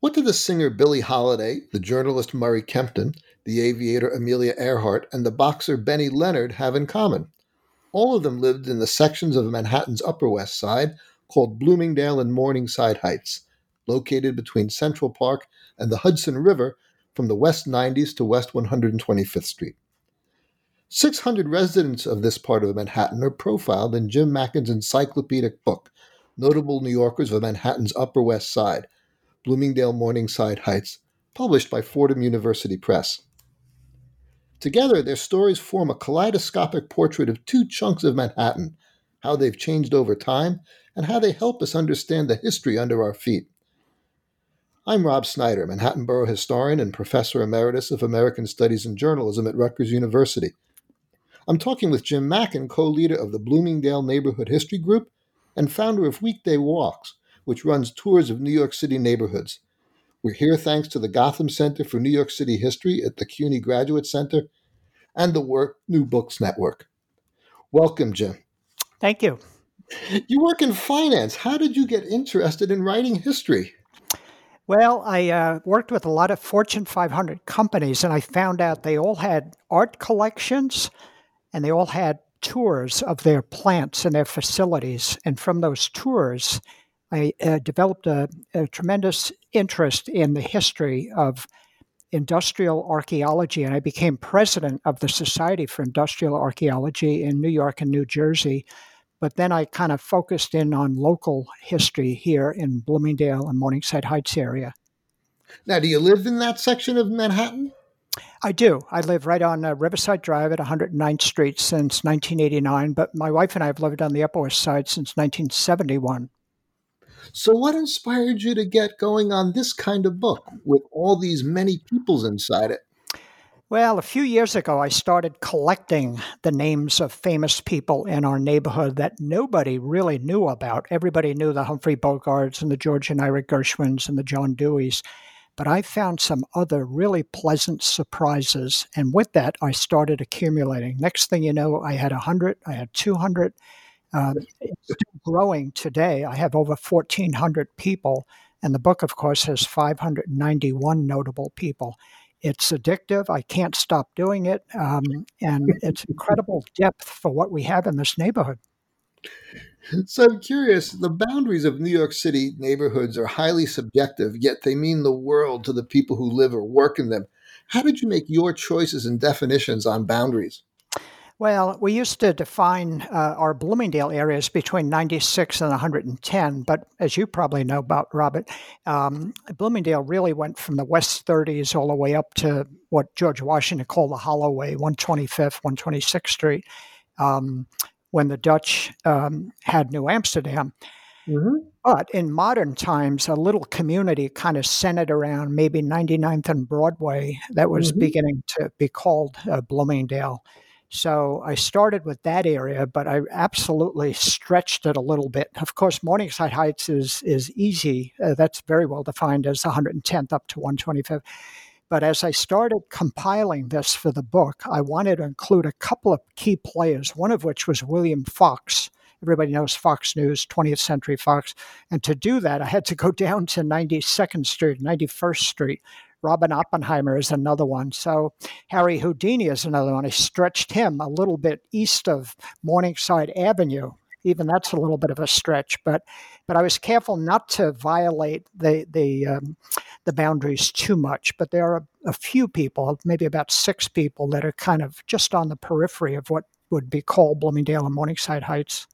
What do the singer Billie Holiday, the journalist Murray Kempton, the aviator Amelia Earhart, and the boxer Benny Leonard have in common? All of them lived in the sections of Manhattan's Upper West Side called Bloomingdale and Morningside Heights, located between Central Park and the Hudson River from the West 90s to West 125th Street. 600 residents of this part of Manhattan are profiled in Jim Mackin's encyclopedic book, Notable New Yorkers of Manhattan's Upper West Side, Bloomingdale Morningside Heights, published by Fordham University Press. Together, their stories form a kaleidoscopic portrait of two chunks of Manhattan, how they've changed over time, and how they help us understand the history under our feet. I'm Rob Snyder, Manhattan Borough historian and professor emeritus of American Studies and Journalism at Rutgers University. I'm talking with Jim Mackin, co leader of the Bloomingdale Neighborhood History Group and founder of Weekday Walks, which runs tours of New York City neighborhoods. We're here thanks to the Gotham Center for New York City History at the CUNY Graduate Center and the Work New Books Network. Welcome, Jim. Thank you. You work in finance. How did you get interested in writing history? Well, I uh, worked with a lot of Fortune 500 companies, and I found out they all had art collections and they all had tours of their plants and their facilities. And from those tours, I uh, developed a, a, tremendous interest in the history of industrial archaeology, and I became president of the Society for Industrial Archaeology in New York and New Jersey. But then I kind of focused in on local history here in Bloomingdale and Morningside Heights area. Now, do you live in that section of Manhattan? I do. I live right on uh, Riverside Drive at 109th Street since 1989, but my wife and I have lived on the Upper West Side since 1971. So, what inspired you to get going on this kind of book with all these many peoples inside it? Well, a few years ago, I started collecting the names of famous people in our neighborhood that nobody really knew about. Everybody knew the Humphrey Bogarts and the George and Ira Gershwins and the John Deweys. But I found some other really pleasant surprises. And with that, I started accumulating. Next thing you know, I had 100, I had 200, um, it's growing today. I have over 1,400 people, and the book, of course, has 591 notable people. It's addictive. I can't stop doing it. Um, and it's incredible depth for what we have in this neighborhood. So I'm curious the boundaries of New York City neighborhoods are highly subjective, yet they mean the world to the people who live or work in them. How did you make your choices and definitions on boundaries? Well, we used to define uh, our Bloomingdale areas between 96 and 110, but as you probably know about Robert, um, Bloomingdale really went from the West 30s all the way up to what George Washington called the Holloway, 125th, 126th Street, um, when the Dutch um, had New Amsterdam. Mm-hmm. But in modern times, a little community kind of centered around maybe 99th and Broadway that was mm-hmm. beginning to be called uh, Bloomingdale. So I started with that area, but I absolutely stretched it a little bit. Of course, Morningside Heights is is easy. Uh, that's very well defined as 110th up to 125th. But as I started compiling this for the book, I wanted to include a couple of key players, one of which was William Fox. Everybody knows Fox News, 20th Century Fox. And to do that, I had to go down to 92nd Street, 91st Street, Robert Oppenheimer is another one. So Harry Houdini is another one. I stretched him a little bit east of Morningside Avenue. Even that's a little bit of a stretch, but but I was careful not to violate the the um, the boundaries too much. But there are a few people, maybe about six people, that are kind of just on the periphery of what would be called Bloomingdale and Morningside Heights.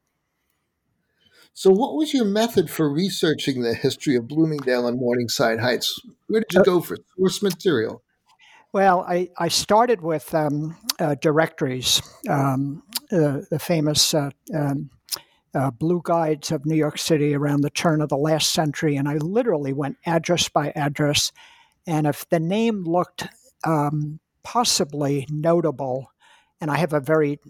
So, what was your method for researching the history of Bloomingdale and Morningside Heights? Where did you uh, go for source material? Well, I, I started with um, uh, directories, um, uh, the famous uh, um, uh, blue guides of New York City around the turn of the last century, and I literally went address by address. And if the name looked um, possibly notable, and I have a very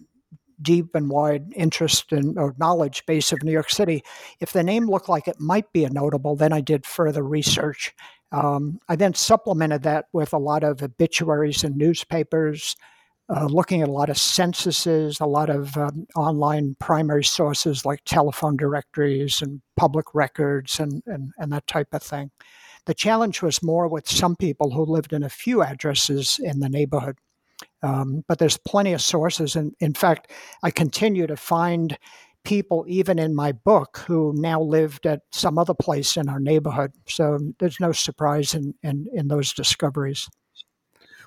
deep and wide interest in or knowledge base of New York City, if the name looked like it might be a notable, then I did further research. Um, I then supplemented that with a lot of obituaries and newspapers, uh, looking at a lot of censuses, a lot of um, online primary sources like telephone directories and public records and, and, and that type of thing. The challenge was more with some people who lived in a few addresses in the neighborhood. Um, but there's plenty of sources. And in fact, I continue to find people, even in my book, who now lived at some other place in our neighborhood. So there's no surprise in, in, in those discoveries.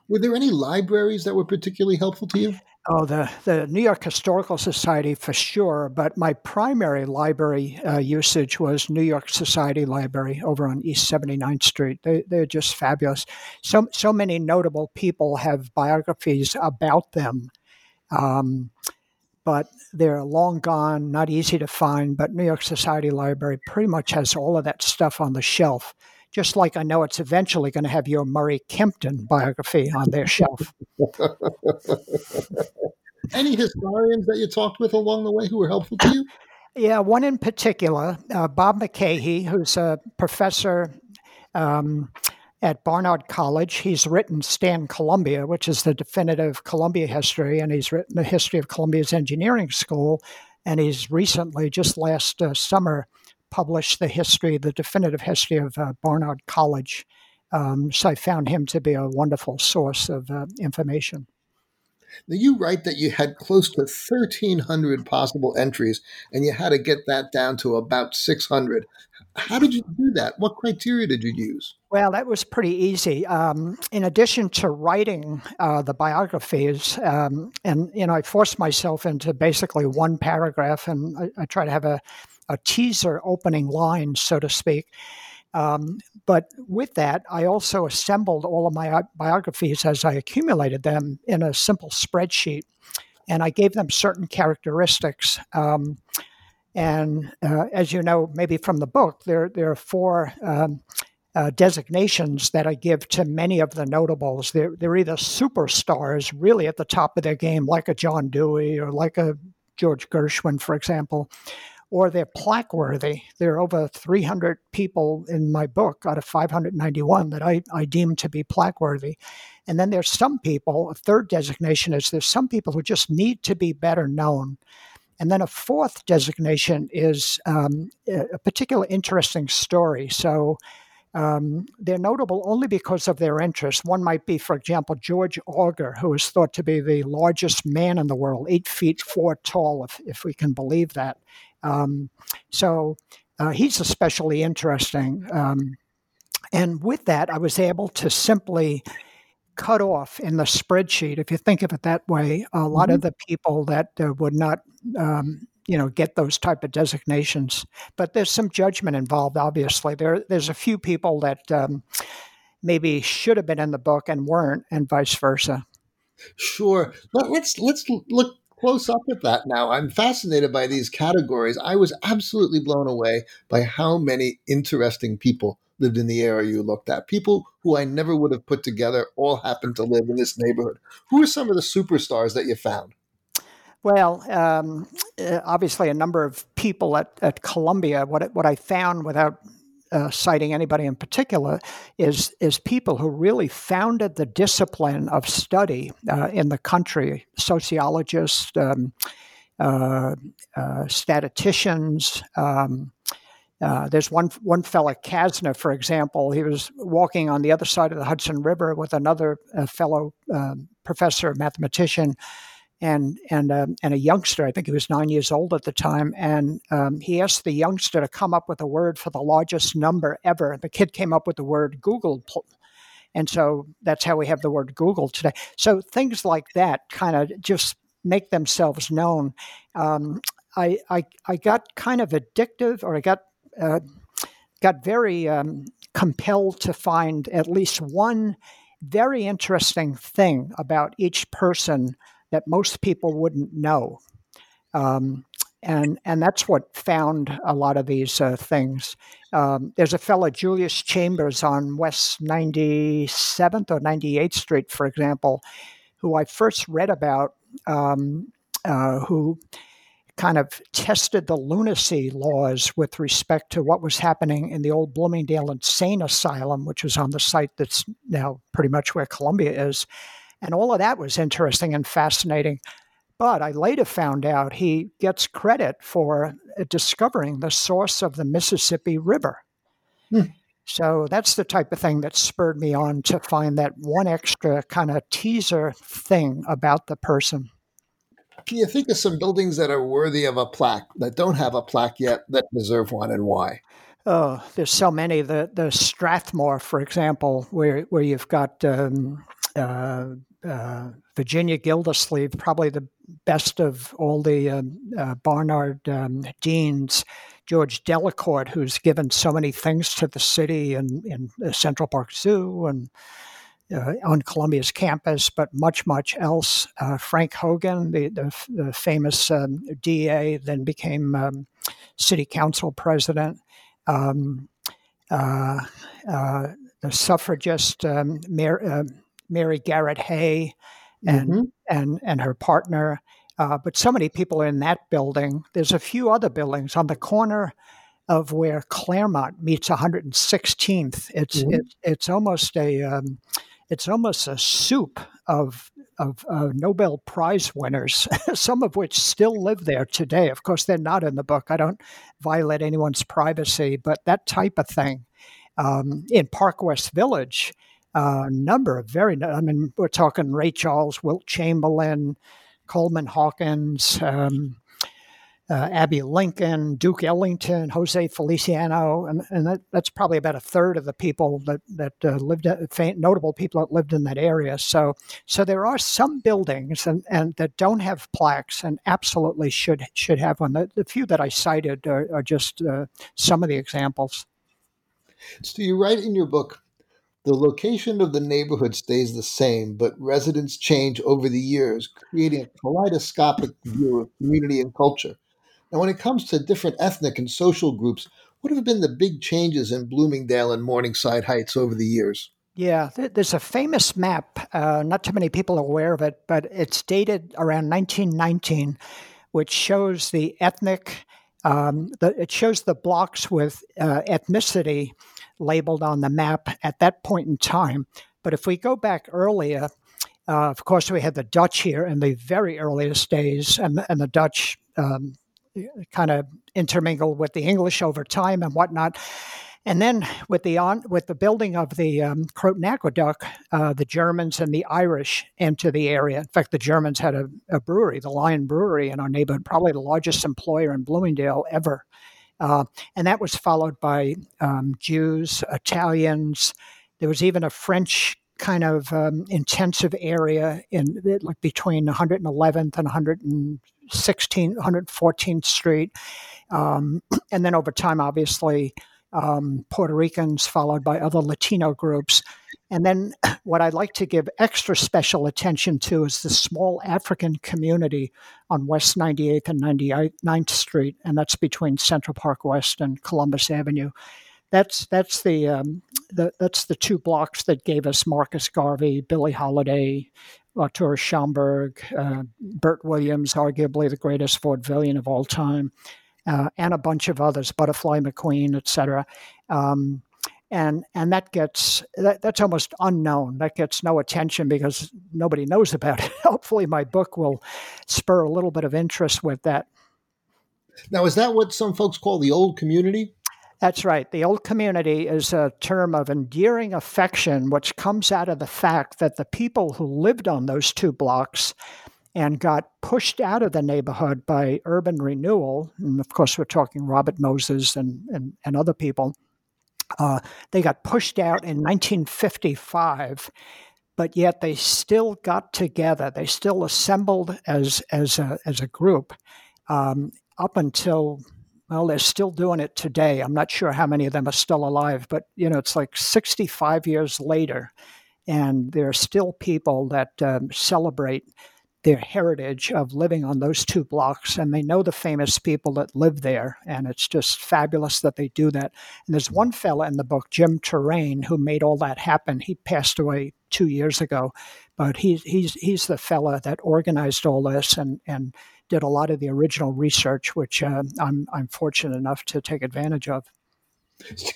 Were there any libraries that were particularly helpful to you? Oh, the, the New York Historical Society for sure, but my primary library uh, usage was New York Society Library over on East 79th Street. They, they're just fabulous. So, so many notable people have biographies about them, um, but they're long gone, not easy to find. But New York Society Library pretty much has all of that stuff on the shelf just like I know it's eventually going to have your Murray Kempton biography on their shelf. Any historians that you talked with along the way who were helpful to you? Yeah, one in particular, uh, Bob McCaughey, who's a professor um, at Barnard College. He's written Stand, Columbia, which is the definitive Columbia history, and he's written the history of Columbia's engineering school. And he's recently, just last uh, summer, published the history, the definitive history of uh, Barnard College. Um, so I found him to be a wonderful source of uh, information. Now, you write that you had close to 1,300 possible entries and you had to get that down to about 600. How did you do that? What criteria did you use? Well, that was pretty easy. Um, in addition to writing uh, the biographies, um, and you know, I forced myself into basically one paragraph, and I, I try to have a a teaser opening line, so to speak. Um, but with that, I also assembled all of my biographies as I accumulated them in a simple spreadsheet, and I gave them certain characteristics. Um, and uh, as you know, maybe from the book, there there are four. Um, uh, designations that I give to many of the notables. They're, they're either superstars, really at the top of their game, like a John Dewey or like a George Gershwin, for example, or they're plaque worthy. There are over 300 people in my book out of 591 that I, I deem to be plaque worthy. And then there's some people, a third designation is there's some people who just need to be better known. And then a fourth designation is um, a particular interesting story. So um, they're notable only because of their interest. One might be, for example, George Auger, who is thought to be the largest man in the world, eight feet four tall, if, if we can believe that. Um, so uh, he's especially interesting. Um, and with that, I was able to simply cut off in the spreadsheet, if you think of it that way, a lot mm-hmm. of the people that uh, would not, um, you know, get those type of designations. But there's some judgment involved. Obviously, there there's a few people that um, maybe should have been in the book and weren't, and vice versa. Sure. Let, let's let's look close up at that now. I'm fascinated by these categories. I was absolutely blown away by how many interesting people lived in the area you looked at. People who I never would have put together all happened to live in this neighborhood. Who are some of the superstars that you found? Well, um, uh, obviously, a number of people at, at Columbia. What what I found without uh, citing anybody in particular, is is people who really founded the discipline of study uh, in the country, sociologists, um, uh, uh statisticians. Um, uh, there's one one fellow, Kasner, for example. He was walking on the other side of the Hudson River with another fellow um, professor, mathematician, and and um, and a youngster. I think he was nine years old at the time, and um, he asked the youngster to come up with a word for the largest number ever. The kid came up with the word googol, and so that's how we have the word Google today. So things like that kind of just make themselves known. Um, I, I I got kind of addictive, or I got uh, got very um, compelled to find at least one very interesting thing about each person that most people wouldn't know. Um, and and that's what found a lot of these uh, things. Um, there's a fellow Julius Chambers on West 97th or 98th Street, for example, who I first read about, um, uh, who kind of tested the lunacy laws with respect to what was happening in the old Bloomingdale Insane Asylum, which was on the site that's now pretty much where Columbia is. And all of that was interesting and fascinating. But I later found out he gets credit for discovering the source of the Mississippi River. Hmm. So that's the type of thing that spurred me on to find that one extra kind of teaser thing about the person. Can you think of some buildings that are worthy of a plaque that don't have a plaque yet that deserve one and why? Oh, there's so many. The the Strathmore, for example, where where you've got um, uh, uh, Virginia Gildersleeve, probably the best of all the um, uh, Barnard um, deans. George Delacorte, who's given so many things to the city and in Central Park Zoo and uh, on Columbia's campus, but much, much else. Uh, Frank Hogan, the, the, the famous um, DA, then became um, city council president. Um, uh, the suffragist um, uh, Mary, Garrett Hay and, mm-hmm. and, and her partner. Uh, but so many people are in that building. There's a few other buildings on the corner of where Claremont meets 116th. It's mm-hmm. it, it's almost a um, it's almost a soup of of uh, Nobel Prize winners, some of which still live there today. Of course, they're not in the book. I don't violate anyone's privacy, but that type of thing um, in Park West Village, a number of very. I mean, we're talking Ray Charles, Wilt Chamberlain, Coleman Hawkins. Um, uh, Abbey Lincoln, Duke Ellington, Jose Feliciano, and, and that, that's probably about a third of the people that that uh, lived, notable people that lived in that area. So, so there are some buildings and, and that don't have plaques and absolutely should should have one. The, the few that I cited are, are just uh, some of the examples. So you write in your book. The location of the neighborhood stays the same, but residents change over the years, creating a kaleidoscopic view of community and culture. Now, when it comes to different ethnic and social groups, what have been the big changes in Bloomingdale and Morningside Heights over the years? Yeah, there's a famous map. Uh, not too many people are aware of it, but it's dated around 1919, which shows the ethnic. Um, the, it shows the blocks with uh, ethnicity labeled on the map at that point in time. But if we go back earlier, uh, of course, we had the Dutch here in the very earliest days, and, and the Dutch um, kind of intermingled with the English over time and whatnot. And then with the on with the building of the um, Croton Aqueduct, uh, the Germans and the Irish enter the area. In fact, the Germans had a, a, brewery, the Lion Brewery, in our neighborhood, probably the largest employer in Bloomingdale ever. Uh, and that was followed by um, Jews, Italians. There was even a French kind of um, intensive area in like between 111th and 100 116, 114th Street. Um, and then over time, obviously, um, Puerto Ricans, followed by other Latino groups. And then what I'd like to give extra special attention to is the small African community on West 98th and 99th Street, and that's between Central Park West and Columbus Avenue. That's that's the, um, the that's the two blocks that gave us Marcus Garvey, Billie Holiday, Artur Schomburg, uh, Bert Williams, arguably the greatest vaudevillian of all time, uh, and a bunch of others, Butterfly McQueen, etc. Um, and and that gets that, that's almost unknown. That gets no attention because nobody knows about it. Hopefully, my book will spur a little bit of interest with that. Now, is that what some folks call the old community? That's right. The old community is a term of endearing affection, which comes out of the fact that the people who lived on those two blocks and got pushed out of the neighborhood by urban renewal, and of course, we're talking Robert Moses and, and, and other people, uh, they got pushed out in 1955 but yet they still got together. They still assembled as as a, as a group um, up until well, they're still doing it today. I'm not sure how many of them are still alive, but you know, it's like 65 years later, and there are still people that um, celebrate their heritage of living on those two blocks and they know the famous people that live there and it's just fabulous that they do that. And there's one fella in the book jim Torain who made all that happen. He passed away two years ago but he's he's he's the fella that organized all this and and did a lot of the original research which uh, i'm i'm fortunate enough to take advantage of.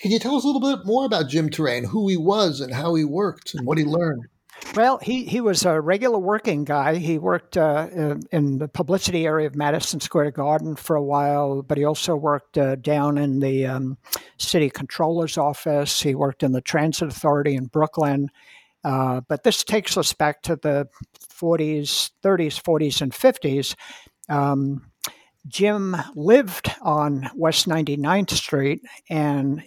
Can you tell us a little bit more about jim Torain who he was and how he worked and what he learned well, he, he was a regular working guy. He worked uh, in the publicity area of Madison Square Garden for a while, but he also worked uh, down in the um, city controller's office. He worked in the transit authority in Brooklyn. Uh, but this takes us back to the 40s, 30s, 40s, and 50s. Um, Jim lived on West 99th Street, and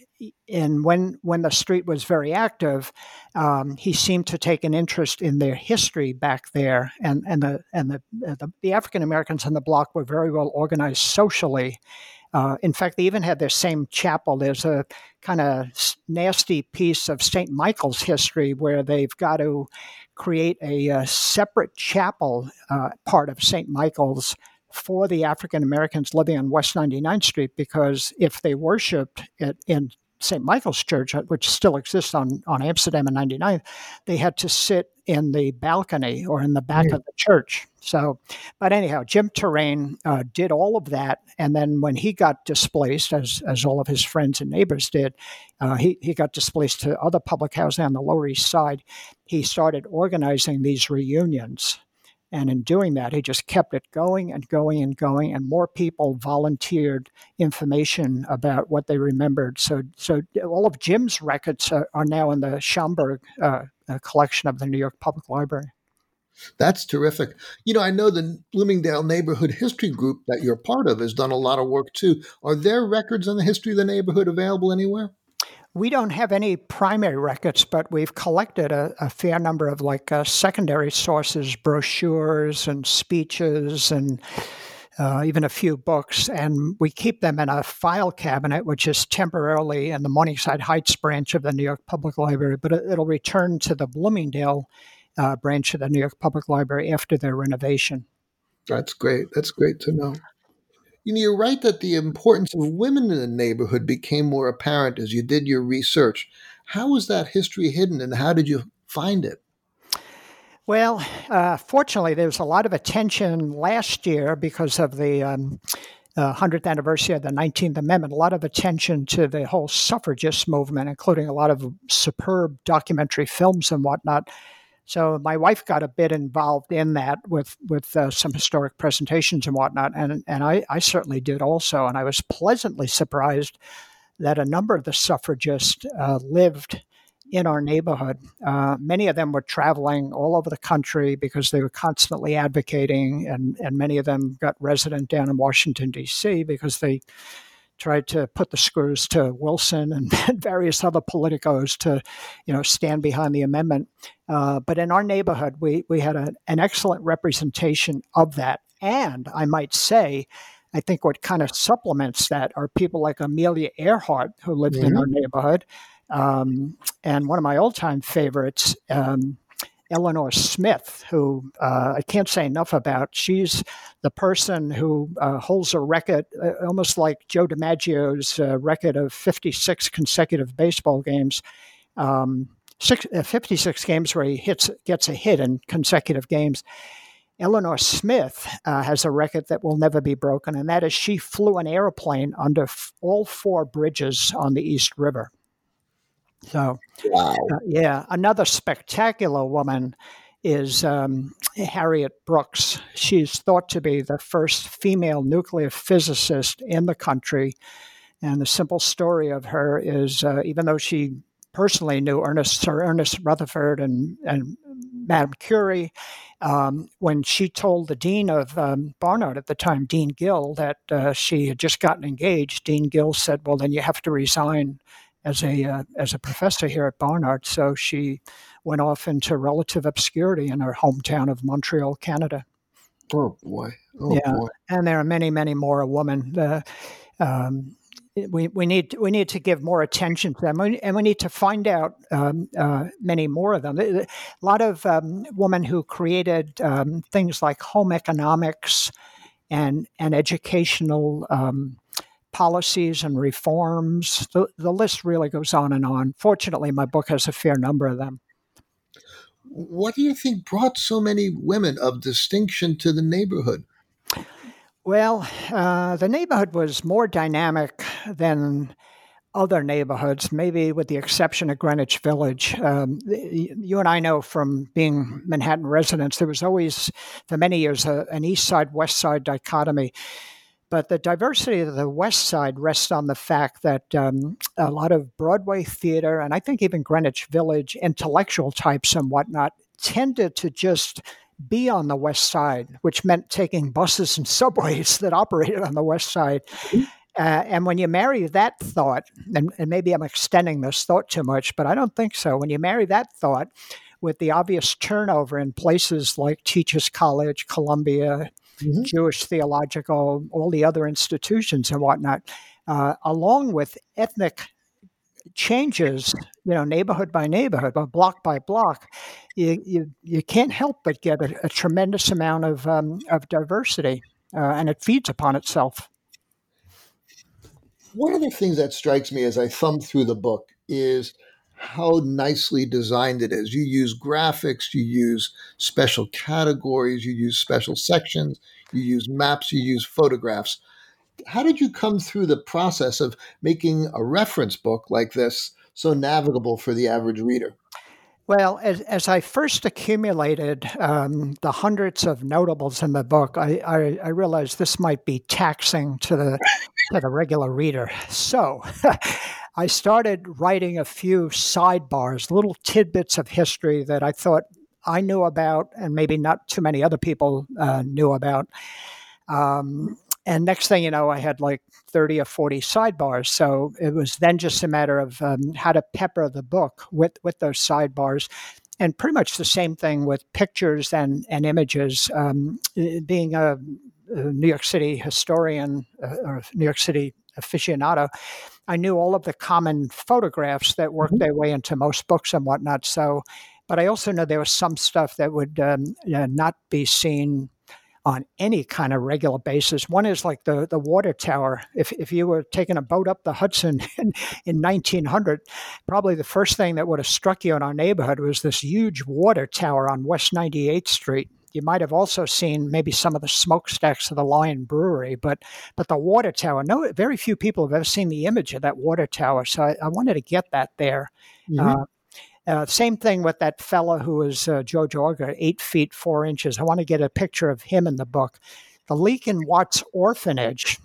and when when the street was very active, um, he seemed to take an interest in their history back there, and and the and the the, the African Americans in the block were very well organized socially. Uh, in fact, they even had their same chapel. There's a kind of nasty piece of St. Michael's history where they've got to create a, a separate chapel uh, part of St. Michael's for the African Americans living on West 99th Street because if they worshiped it in St. Michael's Church, uh, which still exists on, on Amsterdam and 99th, they had to sit in the balcony or in the back mm. of the church. So, but anyhow, Jim Torain uh, did all of that. And then when he got displaced, as, as all of his friends and neighbors did, uh, he, he got displaced to other public housing on the Lower East Side. He started organizing these reunions and in doing that, he just kept it going and going and going, and more people volunteered information about what they remembered. So, so all of Jim's records are, are now in the Schomburg uh, uh, collection of the New York Public Library. That's terrific. You know, I know the Bloomingdale Neighborhood History Group that you're part of has done a lot of work too. Are there records on the history of the neighborhood available anywhere? We don't have any primary records, but we've collected a, a fair number of like uh, secondary sources, brochures and speeches and uh, even a few books, and we keep them in a file cabinet, which is temporarily in the Morningside Heights branch of the New York Public Library, but it, will return to the Bloomingdale uh, branch of the New York Public Library after their renovation. That's great. That's great to know. You know, you're right that the importance of women in the neighborhood became more apparent as you did your research. How was that history hidden, and how did you find it? Well, uh, fortunately, there was a lot of attention last year because of the um, uh, 100th anniversary of the 19th Amendment, a lot of attention to the whole suffragist movement, including a lot of superb documentary films and whatnot. So my wife got a bit involved in that with with uh, some historic presentations and whatnot, and and I, I certainly did also, and I was pleasantly surprised that a number of the suffragists uh, lived in our neighborhood. Uh, many of them were traveling all over the country because they were constantly advocating, and and many of them got resident down in Washington D.C. because they tried to put the screws to Wilson and various other politicos to, you know, stand behind the amendment. Uh, but in our neighborhood, we we had a, an excellent representation of that, and I might say. I think what kind of supplements that are people like Amelia Earhart, who lived mm-hmm. in our neighborhood, um, and one of my old time favorites, um, Elinor Smith, who uh, I can't say enough about. She's the person who uh, holds a record, uh, almost like Joe DiMaggio's uh, record of 56 consecutive baseball games. Um, six, uh, 56 games where he hits gets a hit in consecutive games. Elinor Smith uh, has a record that will never be broken, and that is she flew an airplane under f- all four bridges on the East River. So, wow. uh, yeah, another spectacular woman is um, Harriet Brooks. She's thought to be the first female nuclear physicist in the country. And the simple story of her is uh, even though she personally knew Ernest, Sir Ernest Rutherford and, and Madame Curie, um, when she told the dean of um, Barnard at the time, Dean Gill, that uh, she had just gotten engaged, Dean Gill said, Well, then you have to resign as a uh, as a professor here at Barnard. So she went off into relative obscurity in her hometown of Montreal, Canada. Oh boy! Oh yeah, boy. and there are many, many more women. Uh, um, we, we need we need to give more attention to them, and we need to find out um, uh, many more of them. A lot of um, women who created um, things like home economics and and educational um, policies and reforms. The, the list really goes on and on. Fortunately, my book has a fair number of them. What do you think brought so many women of distinction to the neighborhood? Well, uh, the neighborhood was more dynamic than other neighborhoods, maybe with the exception of Greenwich Village. Um, you and I know from being Manhattan residents, there was always, for many years, a, an east side west side dichotomy. But the diversity of the West Side rests on the fact that um, a lot of Broadway theater, and I think even Greenwich Village intellectual types and whatnot, tended to just be on the west side, which meant taking buses and subways that operated on the west side. Mm-hmm. Uh, and when you marry that thought, and, and, maybe I'm extending this thought too much, but I don't think so. When you marry that thought with the obvious turnover in places like Teachers College, Columbia, mm-hmm. Jewish Theological, all the other institutions and whatnot, uh, along with ethnic changes, you know, neighborhood by neighborhood, but block by block, you, you, you can't help but get a, a tremendous amount of, um, of diversity, uh, and it feeds upon itself. One of the things that strikes me as I thumb through the book is how nicely designed it is. You use graphics, you use special categories, you use special sections, you use maps, you use photographs how did you come through the process of making a reference book like this so navigable for the average reader? Well, as, as I first accumulated um, the hundreds of notables in the book, I, I, I, realized this might be taxing to the to the regular reader. So I started writing a few sidebars, little tidbits of history that I thought I knew about, and maybe not too many other people uh, knew about. Um, and next thing you know, I had like 30 or 40 sidebars. So it was then just a matter of um, how to pepper the book with, with those sidebars. And pretty much the same thing with pictures and, and images. Um, being a, a, New York City historian uh, or New York City aficionado, I knew all of the common photographs that worked mm-hmm. their way into most books and whatnot. So, but I also know there was some stuff that would um, not be seen on any kind of regular basis. One is like the, the water tower. If, if you were taking a boat up the Hudson in, in 1900, probably the first thing that would have struck you in our neighborhood was this huge water tower on West 98th Street. You might have also seen maybe some of the smokestacks of the Lion Brewery, but but the water tower. No, very few people have ever seen the image of that water tower. So I, I wanted to get that there. Mm-hmm. Uh, uh, same thing with that fellow who was uh, George Auger, eight feet four inches. I want to get a picture of him in the book. The Leake and Watts Orphanage,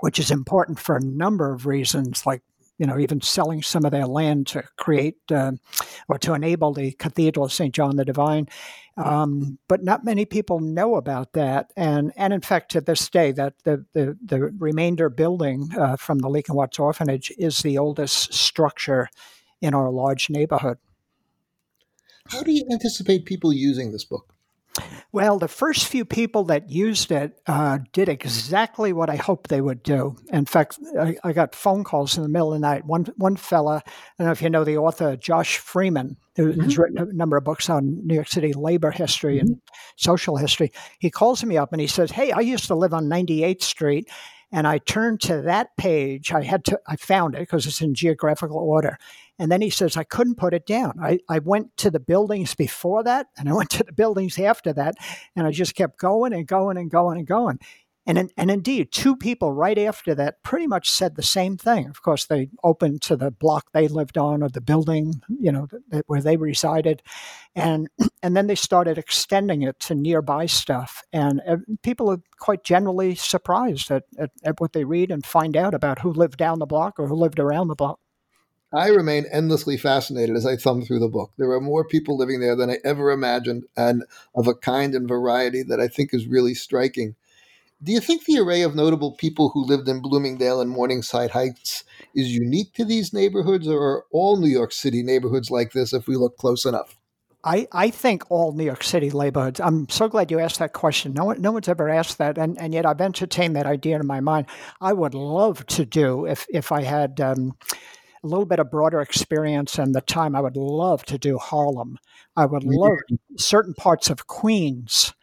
which is important for a number of reasons, like you know, even selling some of their land to create uh, or to enable the Cathedral of St. John the Divine. Um, but not many people know about that. And, and in fact, to this day, that the, the, the remainder building uh, from the Leake and Watts Orphanage is the oldest structure in our large neighborhood. How do you anticipate people using this book? Well, the first few people that used it uh, did exactly what I hoped they would do. In fact, I, I, got phone calls in the middle of the night. One one fella, I don't know if you know the author Josh Freeman, who's mm-hmm. written a number of books on New York City labor history mm-hmm. and social history. He calls me up and he says, "Hey, I used to live on 98th Street." And I turned to that page. I had to, I found it because it's in geographical order. And then he says, I couldn't put it down. I, I went to the buildings before that and I went to the buildings after that. And I just kept going and going and going and going. And, and indeed, two people right after that pretty much said the same thing. Of course, they opened to the block they lived on or the building, you know, where they resided, and and then they started extending it to nearby stuff. And uh, people are quite generally surprised at, at, at what they read and find out about who lived down the block or who lived around the block. I remain endlessly fascinated as I thumb through the book. There are more people living there than I ever imagined, and of a kind and variety that I think is really striking. Do you think the array of notable people who lived in Bloomingdale and Morningside Heights is unique to these neighborhoods, or are all New York City neighborhoods like this if we look close enough? I, I think all New York City neighborhoods. I'm so glad you asked that question. No one, no one's ever asked that, and, and yet I've entertained that idea in my mind. I would love to do if if I had um, a little bit of broader experience and the time. I would love to do Harlem. I would love certain parts of Queens,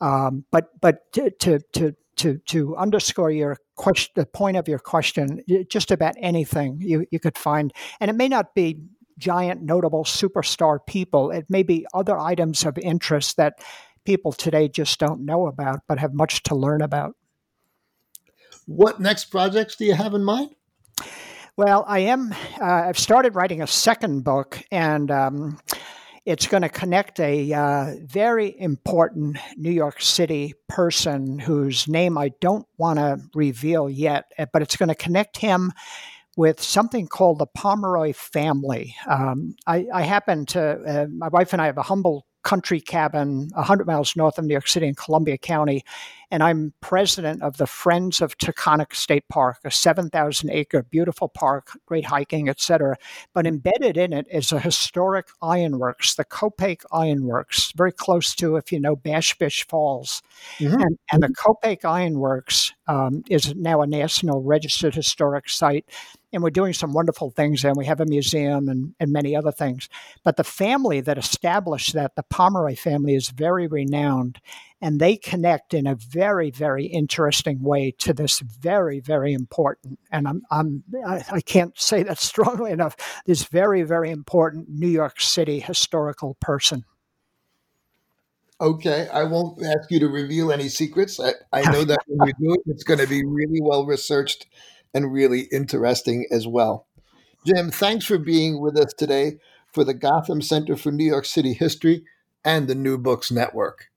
um, but but to, to to to to underscore your question, the point of your question, just about anything you you could find, and it may not be giant, notable superstar people. It may be other items of interest that people today just don't know about, but have much to learn about. What next projects do you have in mind? Well, I am. Uh, I've started writing a second book, and um, it's going to connect a uh, very important New York City person whose name I don't want to reveal yet, but it's going to connect him with something called the Pomeroy family. Um, I, I, happen to, uh, my wife and I have a humble country cabin 100 miles north of New York City in Columbia County. And I'm president of the Friends of Taconic State Park, a 7,000 acre beautiful park, great hiking, etc. But embedded in it is a historic ironworks, the Copake Ironworks, very close to, if you know, Bash Bish Falls. Mm-hmm. And, and, the Copake Ironworks um, is now a National Registered Historic Site and we're doing some wonderful things there. and we have a museum and, and many other things but the family that established that the pomeroy family is very renowned and they connect in a very very interesting way to this very very important and i'm, I'm I, can't say that strongly enough this very very important new york city historical person Okay, I won't ask you to reveal any secrets. I, I know that when you do it, it's going to be really well researched and really interesting as well. Jim, thanks for being with us today for the Gotham Center for New York City History and the New Books Network.